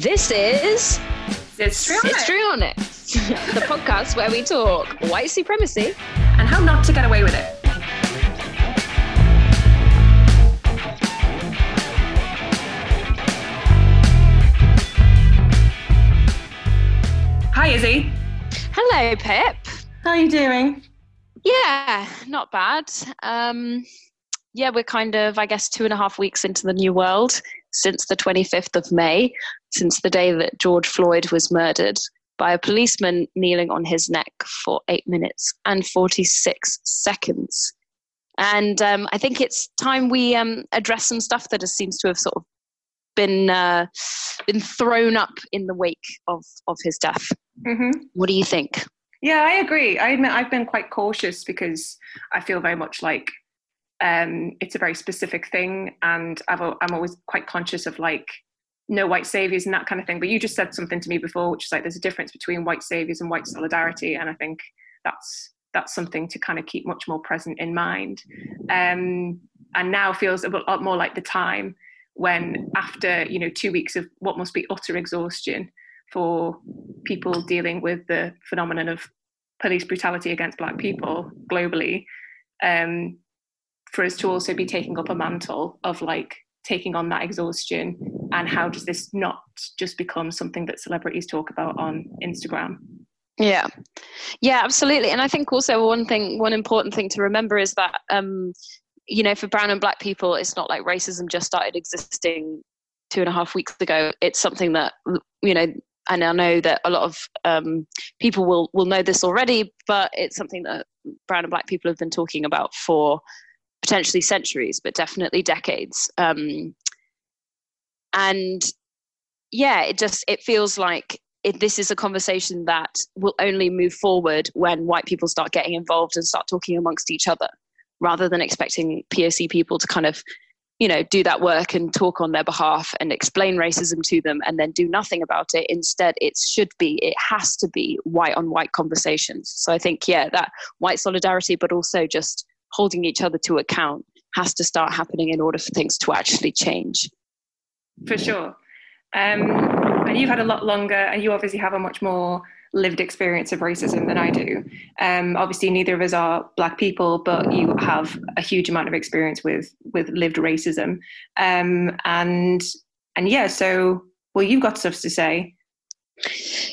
This is Histrionics, the podcast where we talk white supremacy and how not to get away with it. Hi, Izzy. Hello, Pip. How are you doing? Yeah, not bad. Um, yeah, we're kind of, I guess, two and a half weeks into the new world since the 25th of May, since the day that George Floyd was murdered by a policeman kneeling on his neck for eight minutes and 46 seconds. And um, I think it's time we um, address some stuff that seems to have sort of been uh, been thrown up in the wake of of his death. Mm-hmm. What do you think? Yeah, I agree. I admit I've been quite cautious because I feel very much like um, it's a very specific thing, and I've, I'm always quite conscious of like no white saviors and that kind of thing. But you just said something to me before, which is like there's a difference between white saviors and white solidarity, and I think that's that's something to kind of keep much more present in mind. Um, and now feels a lot more like the time when, after you know, two weeks of what must be utter exhaustion for people dealing with the phenomenon of police brutality against black people globally, um, for us to also be taking up a mantle of like taking on that exhaustion and how does this not just become something that celebrities talk about on Instagram? Yeah, yeah, absolutely. And I think also one thing, one important thing to remember is that, um, you know, for brown and black people, it's not like racism just started existing two and a half weeks ago. It's something that, you know, and I know that a lot of um, people will will know this already, but it's something that brown and black people have been talking about for potentially centuries, but definitely decades. Um, and yeah, it just it feels like it, this is a conversation that will only move forward when white people start getting involved and start talking amongst each other, rather than expecting POC people to kind of you know do that work and talk on their behalf and explain racism to them and then do nothing about it instead it should be it has to be white on white conversations so i think yeah that white solidarity but also just holding each other to account has to start happening in order for things to actually change. For sure. Um, and you've had a lot longer, and you obviously have a much more lived experience of racism than I do. Um, obviously, neither of us are black people, but you have a huge amount of experience with with lived racism. Um, and and yeah, so well, you've got stuff to say.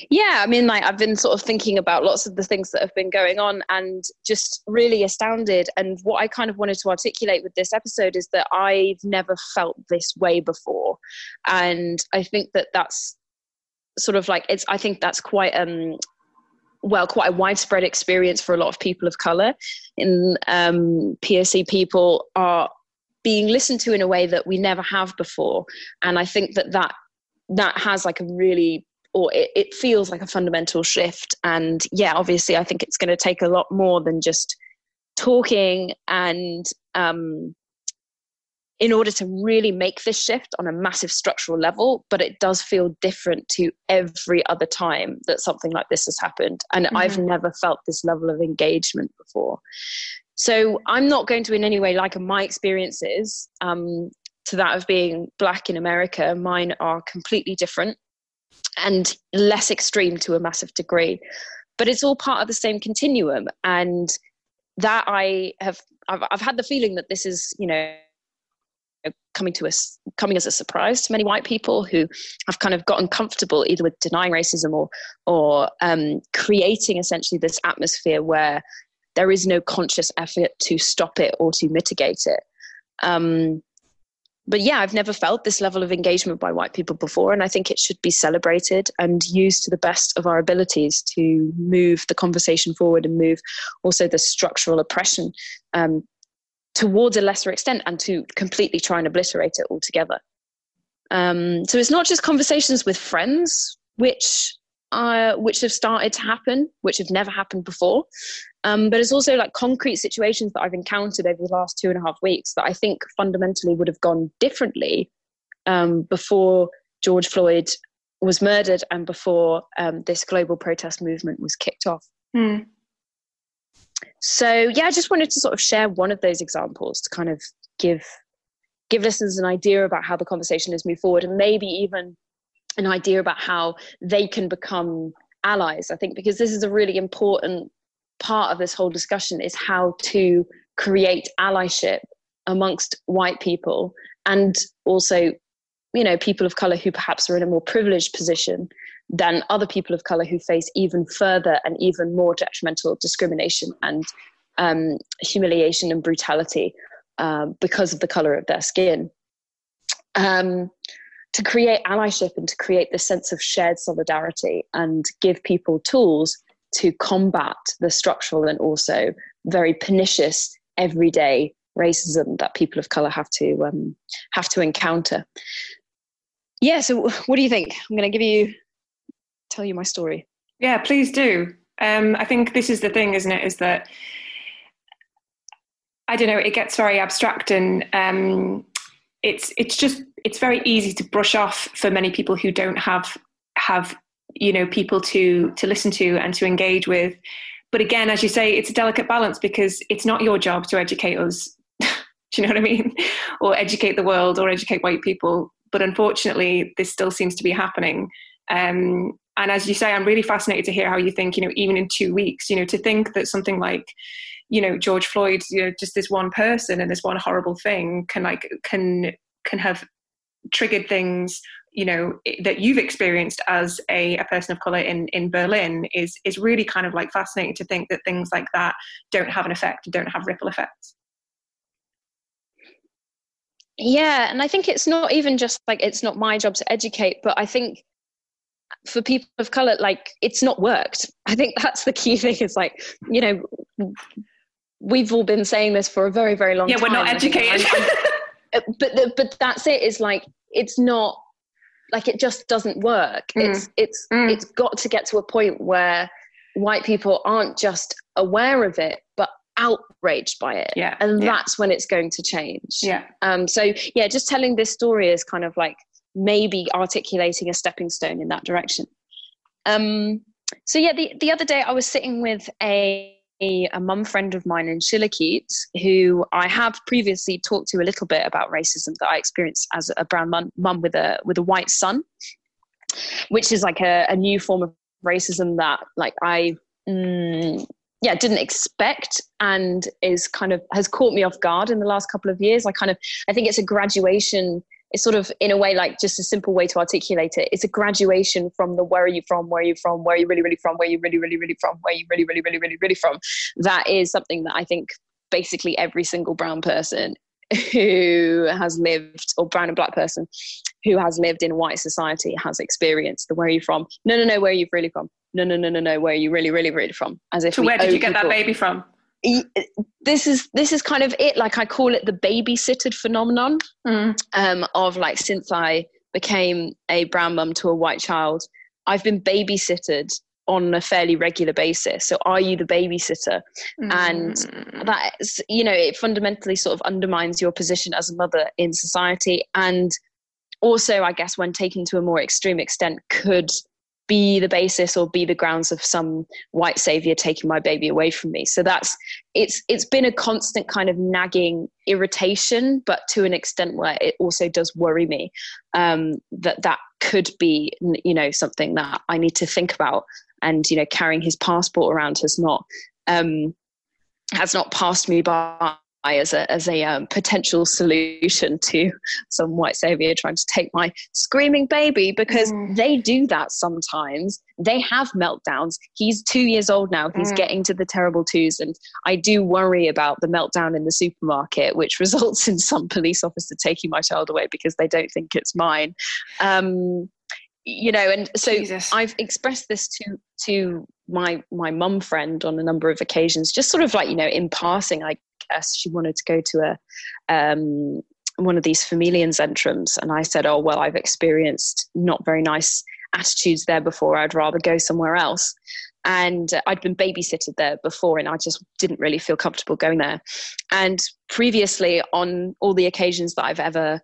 Yeah, I mean, like I've been sort of thinking about lots of the things that have been going on and just really astounded. And what I kind of wanted to articulate with this episode is that I've never felt this way before. And I think that that's sort of like it's, I think that's quite, um, well, quite a widespread experience for a lot of people of color. In um, POC, people are being listened to in a way that we never have before. And I think that that that has like a really or it, it feels like a fundamental shift. And yeah, obviously, I think it's going to take a lot more than just talking and um, in order to really make this shift on a massive structural level, but it does feel different to every other time that something like this has happened. And mm-hmm. I've never felt this level of engagement before. So I'm not going to in any way liken my experiences um, to that of being black in America. Mine are completely different and less extreme to a massive degree. But it's all part of the same continuum. And that I have, I've, I've had the feeling that this is, you know, coming to us coming as a surprise to many white people who have kind of gotten comfortable either with denying racism or or um, creating essentially this atmosphere where there is no conscious effort to stop it or to mitigate it um, but yeah, I've never felt this level of engagement by white people before, and I think it should be celebrated and used to the best of our abilities to move the conversation forward and move also the structural oppression um, towards a lesser extent and to completely try and obliterate it altogether. Um, so it's not just conversations with friends, which uh, which have started to happen, which have never happened before. Um, but it's also like concrete situations that I've encountered over the last two and a half weeks that I think fundamentally would have gone differently um, before George Floyd was murdered and before um, this global protest movement was kicked off. Mm. So yeah, I just wanted to sort of share one of those examples to kind of give give listeners an idea about how the conversation has moved forward and maybe even an idea about how they can become allies. I think because this is a really important part of this whole discussion is how to create allyship amongst white people and also you know people of color who perhaps are in a more privileged position than other people of color who face even further and even more detrimental discrimination and um, humiliation and brutality uh, because of the color of their skin. Um, to create allyship and to create this sense of shared solidarity and give people tools to combat the structural and also very pernicious everyday racism that people of color have to um, have to encounter. Yeah. So, what do you think? I'm going to give you tell you my story. Yeah, please do. Um, I think this is the thing, isn't it? Is that I don't know. It gets very abstract, and um, it's it's just it's very easy to brush off for many people who don't have have you know people to to listen to and to engage with. But again, as you say, it's a delicate balance because it's not your job to educate us. do you know what I mean? or educate the world or educate white people. But unfortunately, this still seems to be happening. Um, and as you say, I'm really fascinated to hear how you think, you know, even in two weeks, you know, to think that something like, you know, George Floyd, you know, just this one person and this one horrible thing can like can can have triggered things you know that you've experienced as a, a person of color in in berlin is is really kind of like fascinating to think that things like that don't have an effect don't have ripple effects. Yeah and i think it's not even just like it's not my job to educate but i think for people of color like it's not worked. I think that's the key thing is like you know we've all been saying this for a very very long yeah, time we're not educated. Uh, but the, but that's it. Is like it's not like it just doesn't work. Mm. it's it's mm. it's got to get to a point where white people aren't just aware of it but outraged by it. Yeah and yeah. that's when it's going to change. Yeah. Um so yeah just telling this story is kind of like maybe articulating a stepping stone in that direction. Um so yeah the the other day i was sitting with a a, mum friend of mine in Schillerkiez who I have previously talked to a little bit about racism that I experienced as a brown mum with a with a white son, which is like a, a new form of racism that like I mm, yeah didn't expect and is kind of has caught me off guard in the last couple of years. I kind of I think it's a graduation it's sort of in a way like just a simple way to articulate it. It's a graduation from the where are you from where are you from where are you really really from where are you really really really from where are you really really really really really from. That is something that i think basically every single brown person who has lived or brown and black person who has lived in white society has experienced the where are you from. No no no where are you really from? No no no no no where are you really really really from? As if so where did you get people, that baby from this is this is kind of it like i call it the babysitted phenomenon mm. um, of like since i became a brown mum to a white child i've been babysitted on a fairly regular basis so are you the babysitter mm. and that is, you know it fundamentally sort of undermines your position as a mother in society and also i guess when taken to a more extreme extent could be the basis or be the grounds of some white savior taking my baby away from me. So that's it's it's been a constant kind of nagging irritation but to an extent where it also does worry me um, that that could be you know something that i need to think about. And you know carrying his passport around has not um, has not passed me by as a as a um, potential solution to some white savior trying to take my screaming baby because mm. they do that sometimes. They have meltdowns. He's two years old now. He's mm. getting to the terrible twos, and I do worry about the meltdown in the supermarket, which results in some police officer taking my child away because they don't think it's mine. Um, you know, and so Jesus. I've expressed this to to my my mum friend on a number of occasions, just sort of like you know in passing. I guess she wanted to go to a um, one of these Familienzentrums, and I said, "Oh well, I've experienced not very nice attitudes there before. I'd rather go somewhere else." And I'd been babysitted there before, and I just didn't really feel comfortable going there. And previously, on all the occasions that I've ever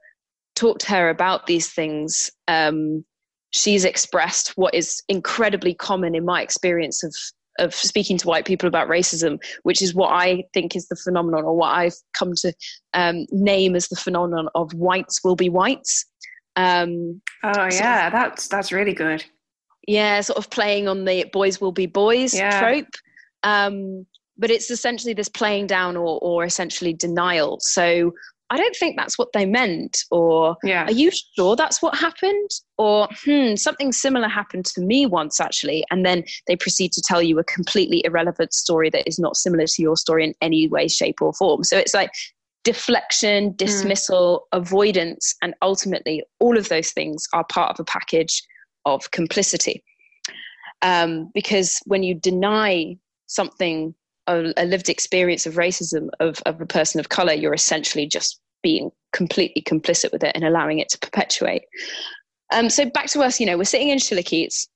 talked to her about these things, um, she's expressed what is incredibly common in my experience of of speaking to white people about racism, which is what I think is the phenomenon, or what I've come to um, name as the phenomenon of whites will be whites. Um, oh yeah, of, that's that's really good. Yeah, sort of playing on the boys will be boys yeah. trope. Um, but it's essentially this playing down or, or essentially denial. So I don't think that's what they meant. Or yeah. are you sure that's what happened? Or hmm, something similar happened to me once actually. And then they proceed to tell you a completely irrelevant story that is not similar to your story in any way, shape, or form. So it's like deflection, hmm. dismissal, mm. avoidance, and ultimately all of those things are part of a package of complicity. Um, because when you deny something a, a lived experience of racism of, of a person of color, you're essentially just being completely complicit with it and allowing it to perpetuate. Um, so back to us, you know, we're sitting in Schillerkiez,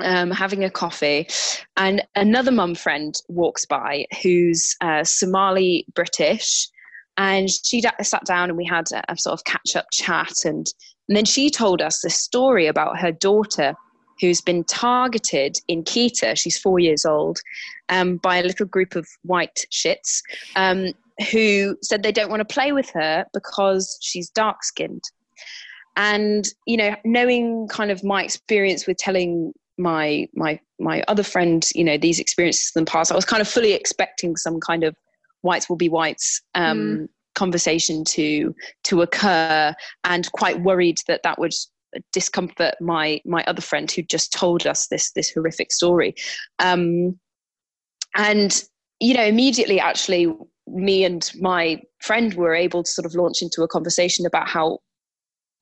um, having a coffee, and another mum friend walks by who's uh, Somali British, and she da- sat down and we had a, a sort of catch up chat, and, and then she told us this story about her daughter who's been targeted in Kita, she's four years old, um, by a little group of white shits um, who said they don't want to play with her because she's dark skinned. And, you know, knowing kind of my experience with telling my my my other friend, you know, these experiences in the past, I was kind of fully expecting some kind of whites will be whites um, mm. conversation to to occur, and quite worried that that would discomfort my my other friend who just told us this this horrific story um, and you know immediately actually me and my friend were able to sort of launch into a conversation about how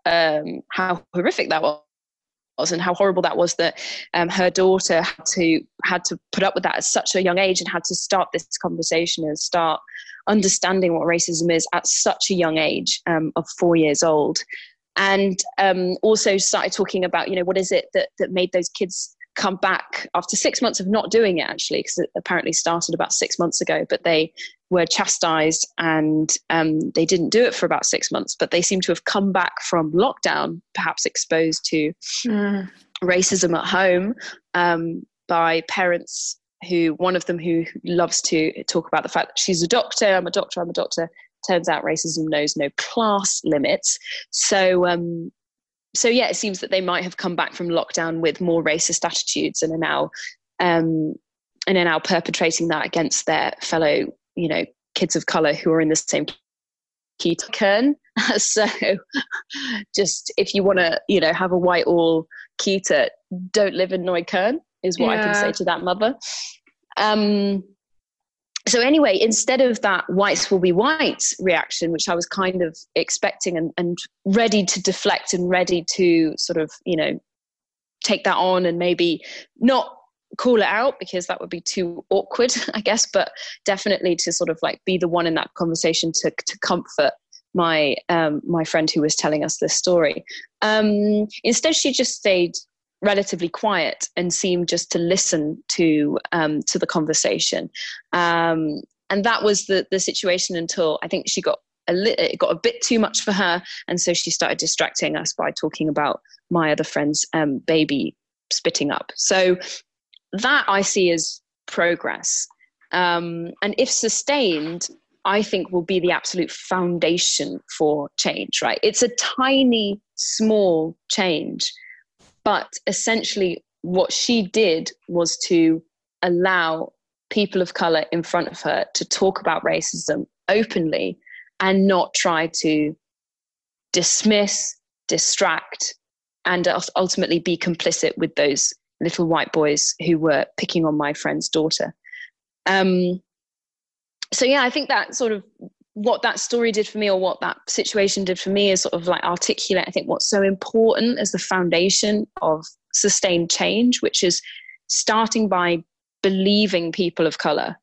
um, how horrific that was and how horrible that was that um, her daughter had to had to put up with that at such a young age and had to start this conversation and start understanding what racism is at such a young age um, of four years old. And um, also started talking about you know what is it that that made those kids come back after six months of not doing it actually because it apparently started about six months ago but they were chastised and um, they didn't do it for about six months but they seem to have come back from lockdown perhaps exposed to mm. racism at home um, by parents who one of them who loves to talk about the fact that she's a doctor i'm a doctor i'm a doctor turns out racism knows no class limits. So, um, so yeah, it seems that they might have come back from lockdown with more racist attitudes and are now um, and are now perpetrating that against their fellow, you know, kids of color who are in the same key to Kern. so, just if you want to, you know, have a white all Kita, don't live in Neukölln is what yeah. I can say to that mother. Um, so anyway, instead of that whites will be whites reaction, which I was kind of expecting and, and ready to deflect and ready to sort of, you know, take that on and maybe not call it out because that would be too awkward, I guess, but definitely to sort of like be the one in that conversation to, to comfort my um, my friend who was telling us this story. Um, instead, she just stayed relatively quiet and seemed just to listen to um, to the conversation. Um, and that was the the situation until I think she got a li- it got a bit too much for her, and so she started distracting us by talking about my other friend's um, baby spitting up. So that I see as progress, um, and if sustained. I think will be the absolute foundation for change, right? It's a tiny, small change, but essentially, what she did was to allow people of color in front of her to talk about racism openly and not try to dismiss, distract, and ultimately be complicit with those little white boys who were picking on my friend's daughter. Um, so yeah, I think that sort of what that story did for me or what that situation did for me is sort of like articulate i think what's so important as the foundation of sustained change which is starting by believing people of color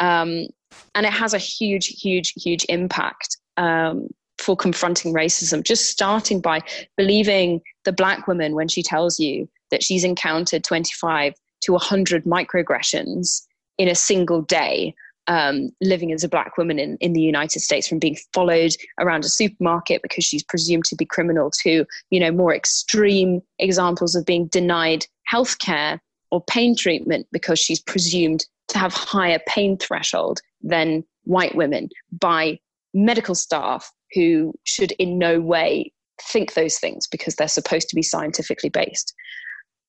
um, and it has a huge huge huge impact um, for confronting racism just starting by believing the black woman when she tells you that she's encountered 25 to 100 microaggressions in a single day um, living as a black woman in, in the United States, from being followed around a supermarket because she's presumed to be criminal, to you know more extreme examples of being denied health care or pain treatment because she's presumed to have higher pain threshold than white women by medical staff who should in no way think those things because they're supposed to be scientifically based.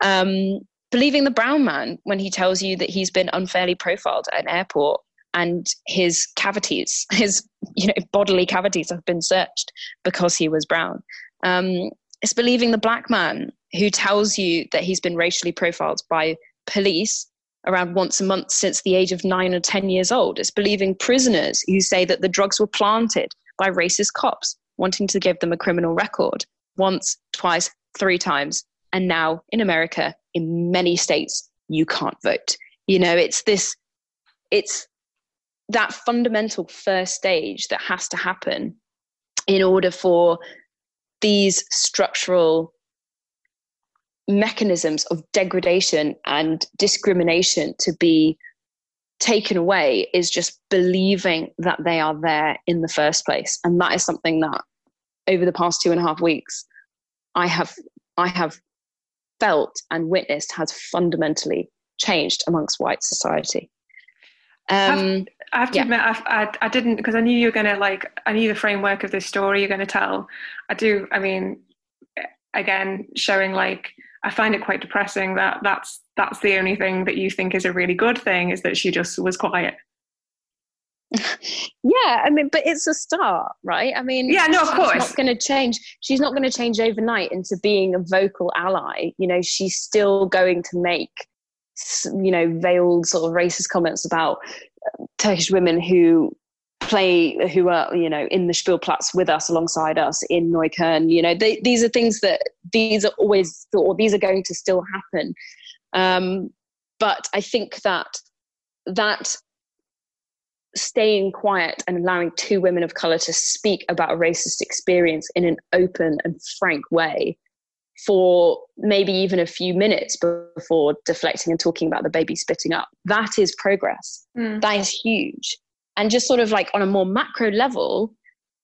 Um, believing the brown man when he tells you that he's been unfairly profiled at an airport and his cavities, his you know bodily cavities, have been searched because he was brown. Um, it's believing the black man who tells you that he's been racially profiled by police around once a month since the age of nine or 10 years old. It's believing prisoners who say that the drugs were planted by racist cops wanting to give them a criminal record once, twice, three times. And now in America, in many states, you can't vote. You know, it's this, it's that fundamental first stage that has to happen in order for these structural mechanisms of degradation and discrimination to be taken away is just believing that they are there in the first place and that is something that over the past two and a half weeks i have i have felt and witnessed has fundamentally changed amongst white society um, I have to yeah. admit, I, I, I didn't because I knew you were going to like, I knew the framework of this story you're going to tell. I do, I mean, again, showing like I find it quite depressing that that's that's the only thing that you think is a really good thing is that she just was quiet. yeah, I mean, but it's a start, right? I mean, yeah, no, of course, she's not going to change. She's not going to change overnight into being a vocal ally. You know, she's still going to make, you know, veiled sort of racist comments about Turkish women who play who are you know in the Spielplatz with us alongside us in Neukölln. You know, they, these are things that these are always or these are going to still happen. Um, but I think that that staying quiet and allowing two women of color to speak about a racist experience in an open and frank way for maybe even a few minutes before deflecting and talking about the baby spitting up that is progress mm. that is huge and just sort of like on a more macro level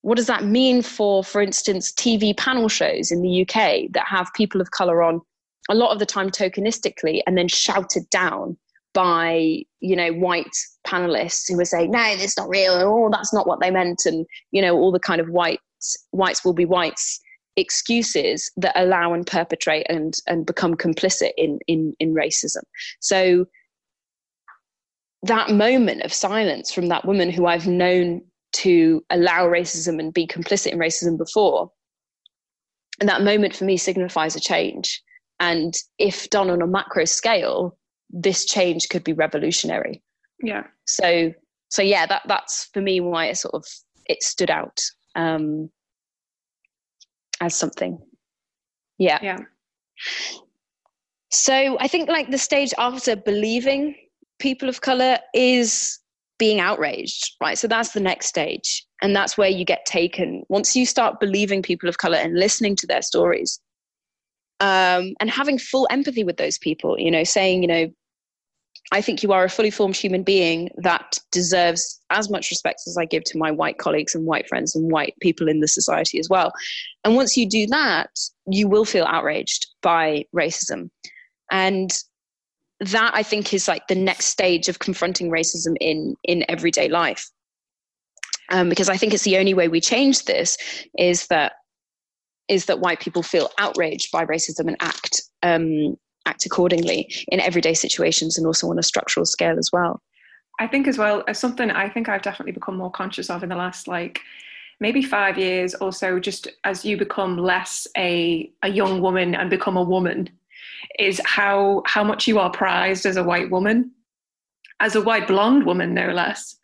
what does that mean for for instance tv panel shows in the uk that have people of color on a lot of the time tokenistically and then shouted down by you know white panelists who were saying no it's not real. Oh that's not what they meant. And you know all the kind of whites whites will be whites excuses that allow and perpetrate and and become complicit in in in racism. So that moment of silence from that woman who I've known to allow racism and be complicit in racism before, and that moment for me signifies a change. And if done on a macro scale, this change could be revolutionary. Yeah. So so yeah, that that's for me why it sort of it stood out um, as something. Yeah. Yeah. So I think like the stage after believing people of color is being outraged, right? So that's the next stage. And that's where you get taken. Once you start believing people of color and listening to their stories um, and having full empathy with those people, you know, saying, you know, I think you are a fully formed human being that deserves as much respect as I give to my white colleagues and white friends and white people in the society as well. And once you do that, you will feel outraged by racism. And that I think is like the next stage of confronting racism in in everyday life. Um, because I think it's the only way we change this is that is that white people feel outraged by racism and act um, act accordingly in everyday situations and also on a structural scale as well. I think as well as something I think I've definitely become more conscious of in the last like maybe five years or so, just as you become less a a young woman and become a woman is how how much you are prized as a white woman, as a white blonde woman, no less.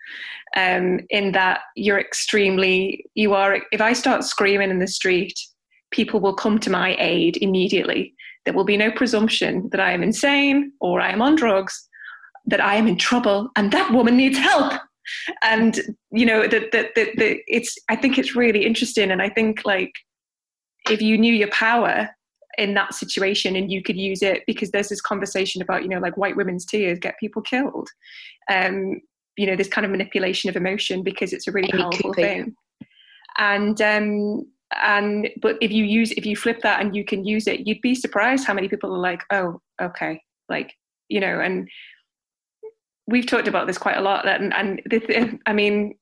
Um, in that you're extremely you are. If I start screaming in the street, people will come to my aid immediately. There will be no presumption that I am insane or I am on drugs, that I am in trouble, and that woman needs help and you know that that that it's i think it's really interesting and i think like if you knew your power in that situation and you could use it because there's this conversation about you know like white women's tears get people killed. Um you know this kind of manipulation of emotion because it's a really powerful thing. And um and but if you use if you flip that and you can use it you'd be surprised how many people are like oh okay like you know and we've talked about this quite a lot and and i mean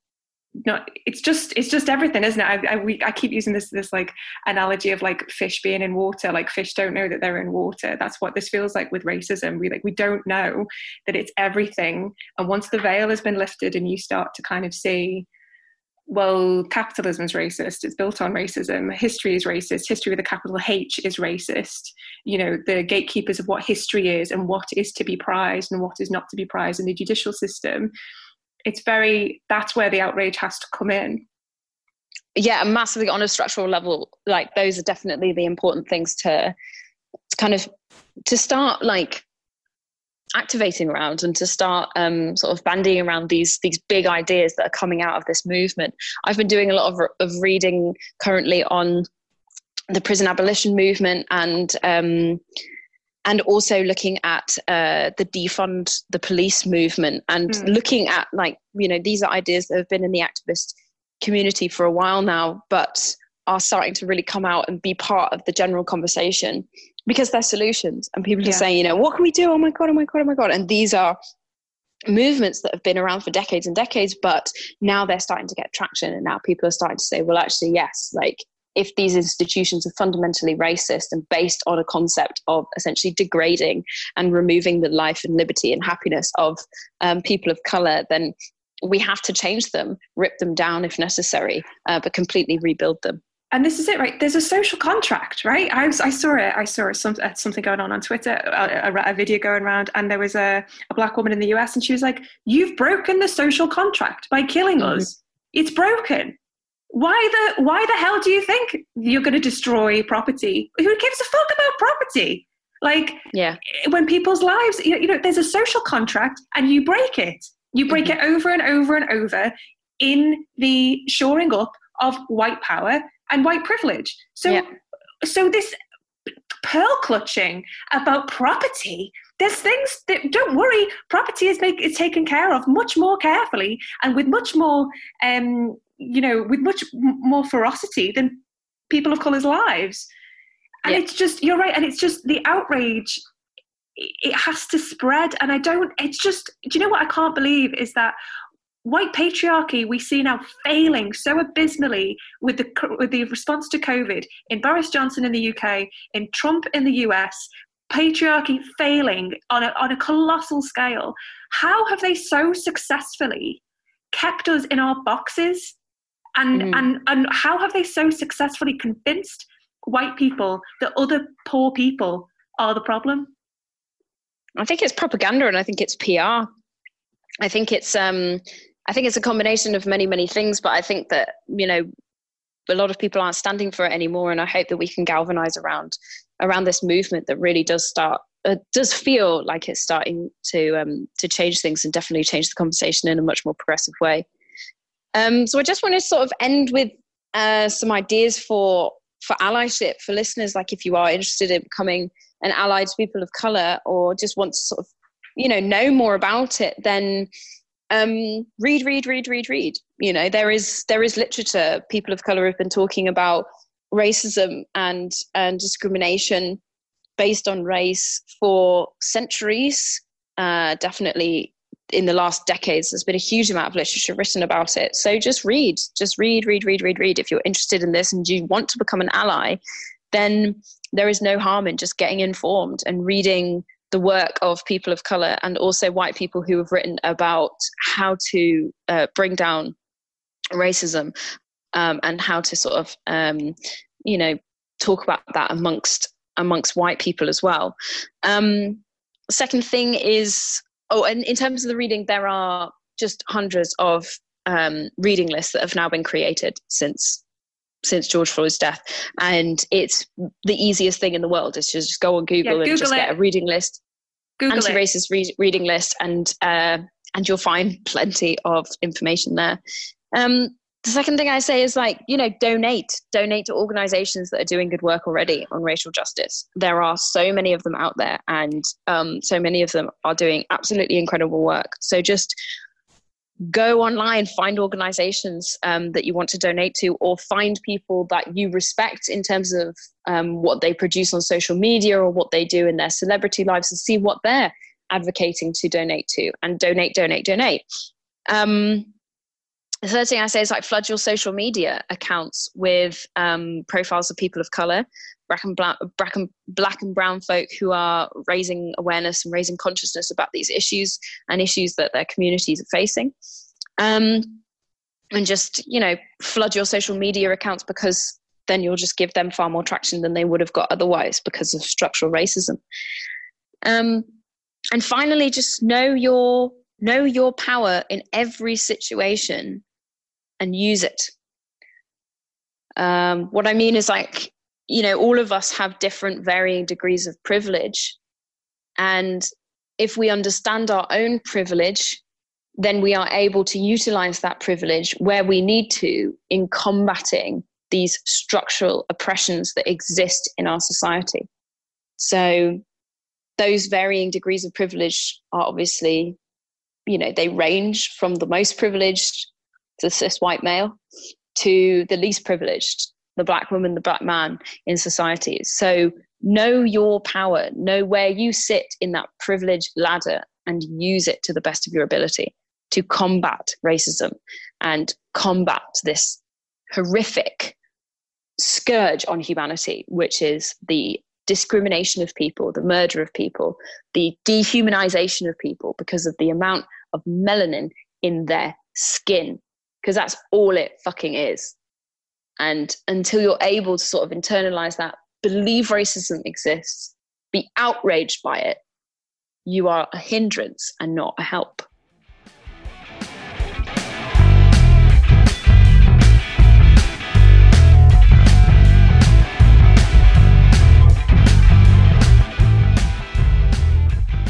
no it's just it's just everything isn't it? I, I, we, I keep using this this like analogy of like fish being in water. Like fish don't know that they're in water. That's what this feels like with racism. We like we don't know that it's everything. And once the veil has been lifted and you start to kind of see well capitalism is racist it's built on racism history is racist history with a capital h is racist you know the gatekeepers of what history is and what is to be prized and what is not to be prized in the judicial system it's very that's where the outrage has to come in yeah massively on a structural level like those are definitely the important things to, to kind of to start like activating around and to start um, sort of bandying around these these big ideas that are coming out of this movement. I've been doing a lot of, of reading currently on the prison abolition movement and um, and also looking at uh, the defund the police movement and mm. looking at like you know these are ideas that have been in the activist community for a while now but are starting to really come out and be part of the general conversation because they're solutions and people yeah. are saying you know what can we do oh my god oh my god oh my god and these are movements that have been around for decades and decades but now they're starting to get traction and now people are starting to say well actually yes like if these institutions are fundamentally racist and based on a concept of essentially degrading and removing the life and liberty and happiness of um, people of color, then we have to change them, rip them down if necessary, uh, but completely rebuild them. And this is it, right? There's a social contract, right? I, was, I saw it. I saw some, uh, something going on on Twitter, a, a, a video going around, and there was a, a, black woman in the US, and she was like, "You've broken the social contract by killing mm-hmm. us. It's broken why the why the hell do you think you're going to destroy property? Who gives a fuck about property? Like, yeah, when people's lives, you know, there's a social contract, and you break it. You break mm-hmm. it over and over and over in the shoring up of white power and white privilege. So, yeah. so this pearl clutching about property there's things that don't worry property is make is taken care of much more carefully and with much more um, you know, with much more ferocity than people of colour's lives. And yeah. it's just, you're right. And it's just the outrage, it has to spread. And I don't, it's just, do you know what I can't believe is that white patriarchy we see now failing so abysmally with the with the response to COVID in Boris Johnson in the UK, in Trump in the US, patriarchy failing on a on a colossal scale. How have they so successfully kept us in our boxes and mm. and and how have they so successfully convinced white people that other poor people are the problem i think it's propaganda and i think it's pr i think it's um i think it's a combination of many many things but i think that you know a lot of people aren't standing for it anymore and i hope that we can galvanize around around this movement that really does start uh, does feel like it's starting to um, to change things and definitely change the conversation in a much more progressive way. Um, so I just want to sort of end with uh, some ideas for for allyship for listeners. Like if you are interested in becoming an ally to people of color, or just want to sort of you know know more about it, then um, read, read, read, read, read. You know there is there is literature. People of color have been talking about racism and and discrimination based on race for centuries. Uh, definitely in the last decades there's been a huge amount of literature written about it. So just read just read read read read read. If you're interested in this and you want to become an ally then there is no harm in just getting informed and reading the work of people of color and also white people who have written about how to uh, bring down racism um, and how to sort of um, you know talk about that amongst amongst white people as well. Um, second thing is oh, and in terms of the reading, there are just hundreds of um, reading lists that have now been created since since George Floyd's death, and it's the easiest thing in the world is to just go on Google, yeah, Google and just it. get a reading list, Google anti-racist re- reading list, and uh, and you'll find plenty of information there. Um, the second thing I say is like, you know, donate, donate to organizations that are doing good work already on racial justice. There are so many of them out there, and um, so many of them are doing absolutely incredible work. So just go online, find organizations um, that you want to donate to, or find people that you respect in terms of um, what they produce on social media or what they do in their celebrity lives, and see what they're advocating to donate to, and donate, donate, donate. Um, the third thing I say is like flood your social media accounts with um, profiles of people of color, black and, black, black, and, black and brown folk who are raising awareness and raising consciousness about these issues and issues that their communities are facing. Um, and just, you know, flood your social media accounts because then you'll just give them far more traction than they would have got otherwise because of structural racism. Um, and finally, just know your know your power in every situation and use it. Um, what I mean is like, you know, all of us have different varying degrees of privilege. And if we understand our own privilege, then we are able to utilize that privilege where we need to in combating these structural oppressions that exist in our society. So, those varying degrees of privilege are obviously, you know, they range from the most privileged the cis white male to the least privileged, the black woman, the black man in society. So know your power, know where you sit in that privilege ladder and use it to the best of your ability to combat racism and combat this horrific scourge on humanity, which is the discrimination of people, the murder of people, the dehumanization of people because of the amount of melanin in their skin because that's all it fucking is. And until you're able to sort of internalize that, believe racism exists, be outraged by it, you are a hindrance and not a help.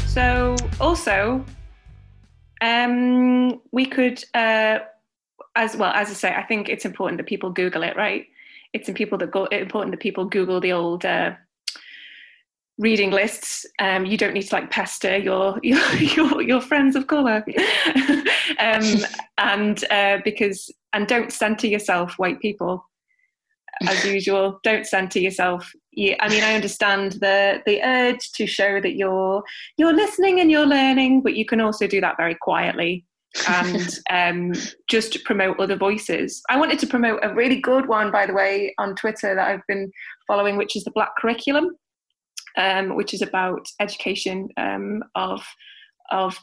So, also, um, we could uh, as well as I say, I think it's important that people Google it, right? It's in people that go, important that people Google the old uh, reading lists. Um, you don't need to like pester your your your, your friends of colour, um, and uh, because and don't center yourself, white people. As usual, don't center yourself. You, I mean, I understand the the urge to show that you're you're listening and you're learning, but you can also do that very quietly and um, just promote other voices. I wanted to promote a really good one, by the way, on Twitter that I've been following, which is the Black Curriculum, um, which is about education um, of of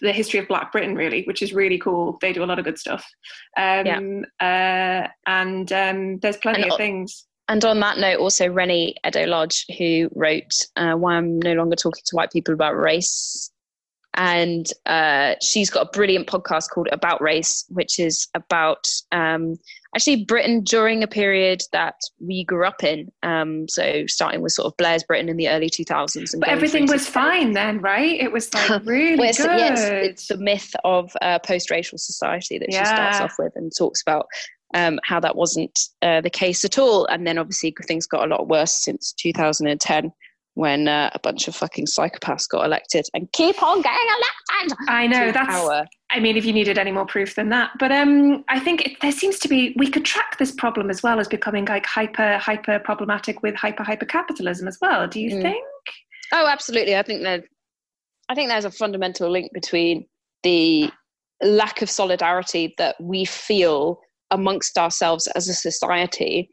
the history of Black Britain, really, which is really cool. They do a lot of good stuff, um, yeah. uh, and um, there's plenty and, of things. And on that note, also Rennie Edo Lodge, who wrote uh, "Why I'm No Longer Talking to White People About Race," and uh, she's got a brilliant podcast called About Race, which is about um, actually Britain during a period that we grew up in. Um, so starting with sort of Blair's Britain in the early 2000s. but everything was fine then, right? It was like really well, it's, good. Yes, it's the myth of uh, post-racial society that yeah. she starts off with and talks about um, how that wasn't uh, the case at all. And then obviously things got a lot worse since 2010 when uh, a bunch of fucking psychopaths got elected and keep on getting elected. I know that's. Power. I mean, if you needed any more proof than that, but um, I think it, there seems to be we could track this problem as well as becoming like hyper hyper problematic with hyper hyper capitalism as well. Do you mm. think? Oh, absolutely. I think that I think there's a fundamental link between the lack of solidarity that we feel amongst ourselves as a society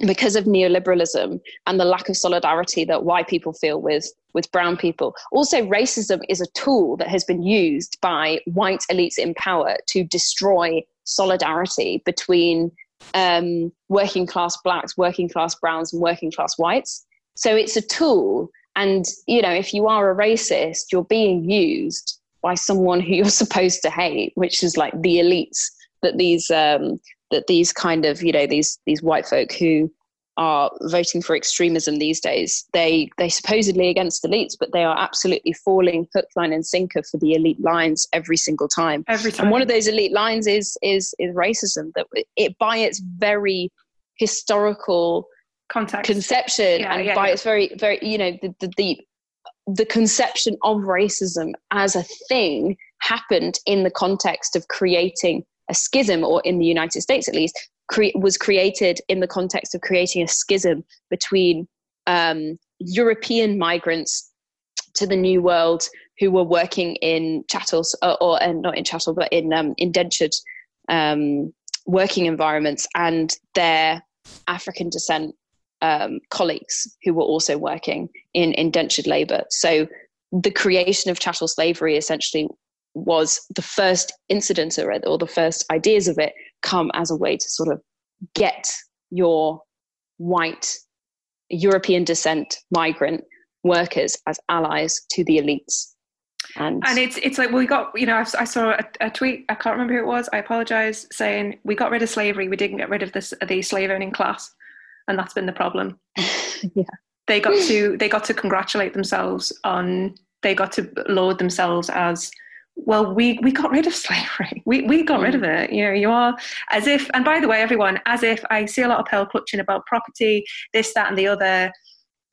because of neoliberalism and the lack of solidarity that white people feel with with brown people. Also racism is a tool that has been used by white elites in power to destroy solidarity between um, working class blacks working class browns and working class whites. So it's a tool. And you know if you are a racist you're being used by someone who you're supposed to hate which is like the elites that these um, that these kind of you know these these white folk who are voting for extremism these days they they supposedly against elites but they are absolutely falling hook line and sinker for the elite lines every single time. Every time and one of those elite lines is is is racism that it by its very historical context. conception yeah, and yeah, by yeah. its very very you know the, the the the conception of racism as a thing happened in the context of creating a schism, or in the United States at least, cre- was created in the context of creating a schism between um, European migrants to the New World who were working in chattels, or, or not in chattel, but in um, indentured um, working environments and their African descent um, colleagues who were also working in indentured labor. So the creation of chattel slavery essentially was the first incident or, or the first ideas of it come as a way to sort of get your white European descent migrant workers as allies to the elites. And, and it's it's like we got you know I, I saw a, a, tweet I can't remember who it was I apologize saying we got rid of slavery we didn't get rid of this the slave owning class and that's been the problem. yeah. They got to they got to congratulate themselves on they got to laud themselves as well we we got rid of slavery. We we got rid of mm. it. You know you are as if and by the way everyone as if i see a lot of pearl clutching about property this that and the other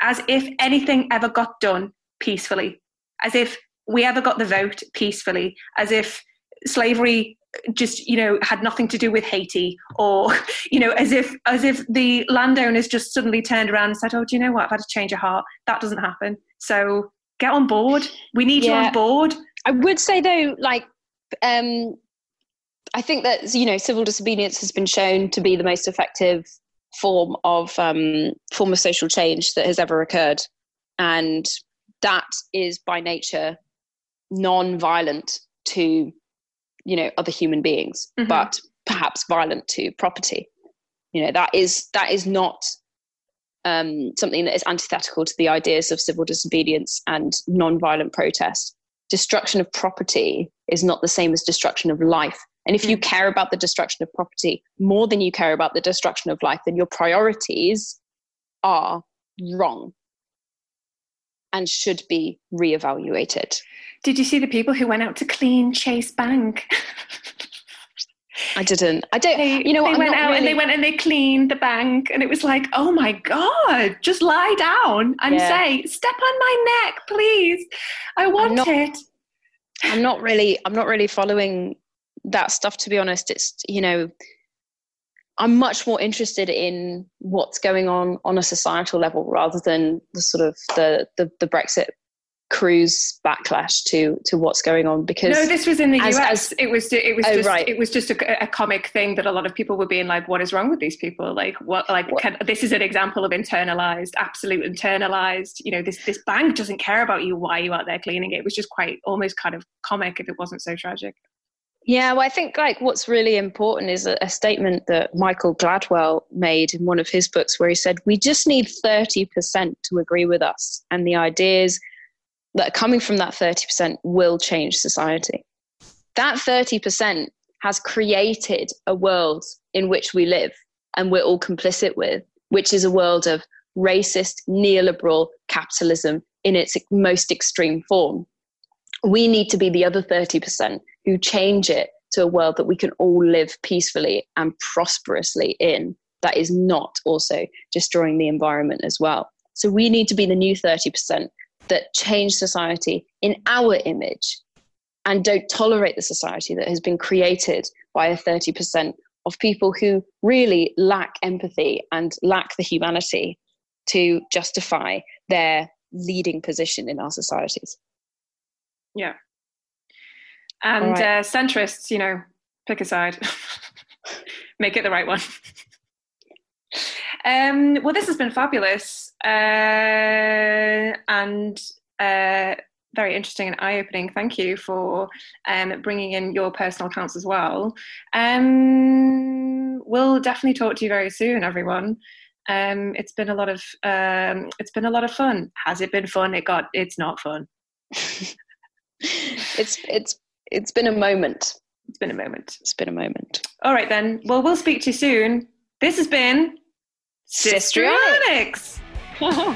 as if anything ever got done peacefully as if we ever got the vote peacefully as if slavery just you know had nothing to do with Haiti or you know as if as if the landowners just suddenly turned around and said oh do you know what? I've had to change your heart. That doesn't happen. So get on board. We need yeah. you on board I would say though like um I think that you know civil disobedience has been shown to be the most effective form of um, form of social change that has ever occurred, and that is by nature non-violent to you know other human beings mm-hmm. but perhaps violent to property. You know that is that is not um, something that is antithetical to the ideas of civil disobedience and non-violent protest destruction of property is not the same as destruction of life and if you mm. care about the destruction of property more than you care about the destruction of life then your priorities are wrong and should be reevaluated did you see the people who went out to clean Chase Bank? I didn't. I don't. They, you know, they I'm went out really... and they went and they cleaned the bank, and it was like, oh my god, just lie down and yeah. say, step on my neck, please. I want I'm not, it. I'm not really. I'm not really following that stuff. To be honest, it's you know, I'm much more interested in what's going on on a societal level rather than the sort of the the, the Brexit Cruz backlash to to what's going on because no this was in the as, US as, it was it was oh, just right. it was just a, a, comic thing that a lot of people were being like what is wrong with these people like what like what? Can, this is an example of internalized absolute internalized you know this this bank doesn't care about you why are you out there cleaning it it was just quite almost kind of comic if it wasn't so tragic yeah, well, I think like what's really important is a, a, statement that Michael Gladwell made in one of his books, where he said, "We just need thirty percent to agree with us, and the ideas that coming from that 30% will change society. That 30% has created a world in which we live and we're all complicit with, which is a world of racist, neoliberal capitalism in its most extreme form. We need to be the other 30% who change it to a world that we can all live peacefully and prosperously in that is not also destroying the environment as well. So we need to be the new 30% that change society in our image and don't tolerate the society that has been created by a 30% of people who really lack empathy and lack the humanity to justify their leading position in our societies. Yeah. And right. uh, centrists, you know, pick a side, make it the right one. Um, well, this has been fabulous uh, and uh, very interesting and eye opening. Thank you for um, bringing in your personal accounts as well. Um, we'll definitely talk to you very soon, everyone. Um, it's been a lot of um, it's been a lot of fun. Has it been fun? It got it's not fun. it's it's it's been a moment. It's been a moment. It's been a moment. All right then. Well, we'll speak to you soon. This has been Sister Sistrionics. 然 后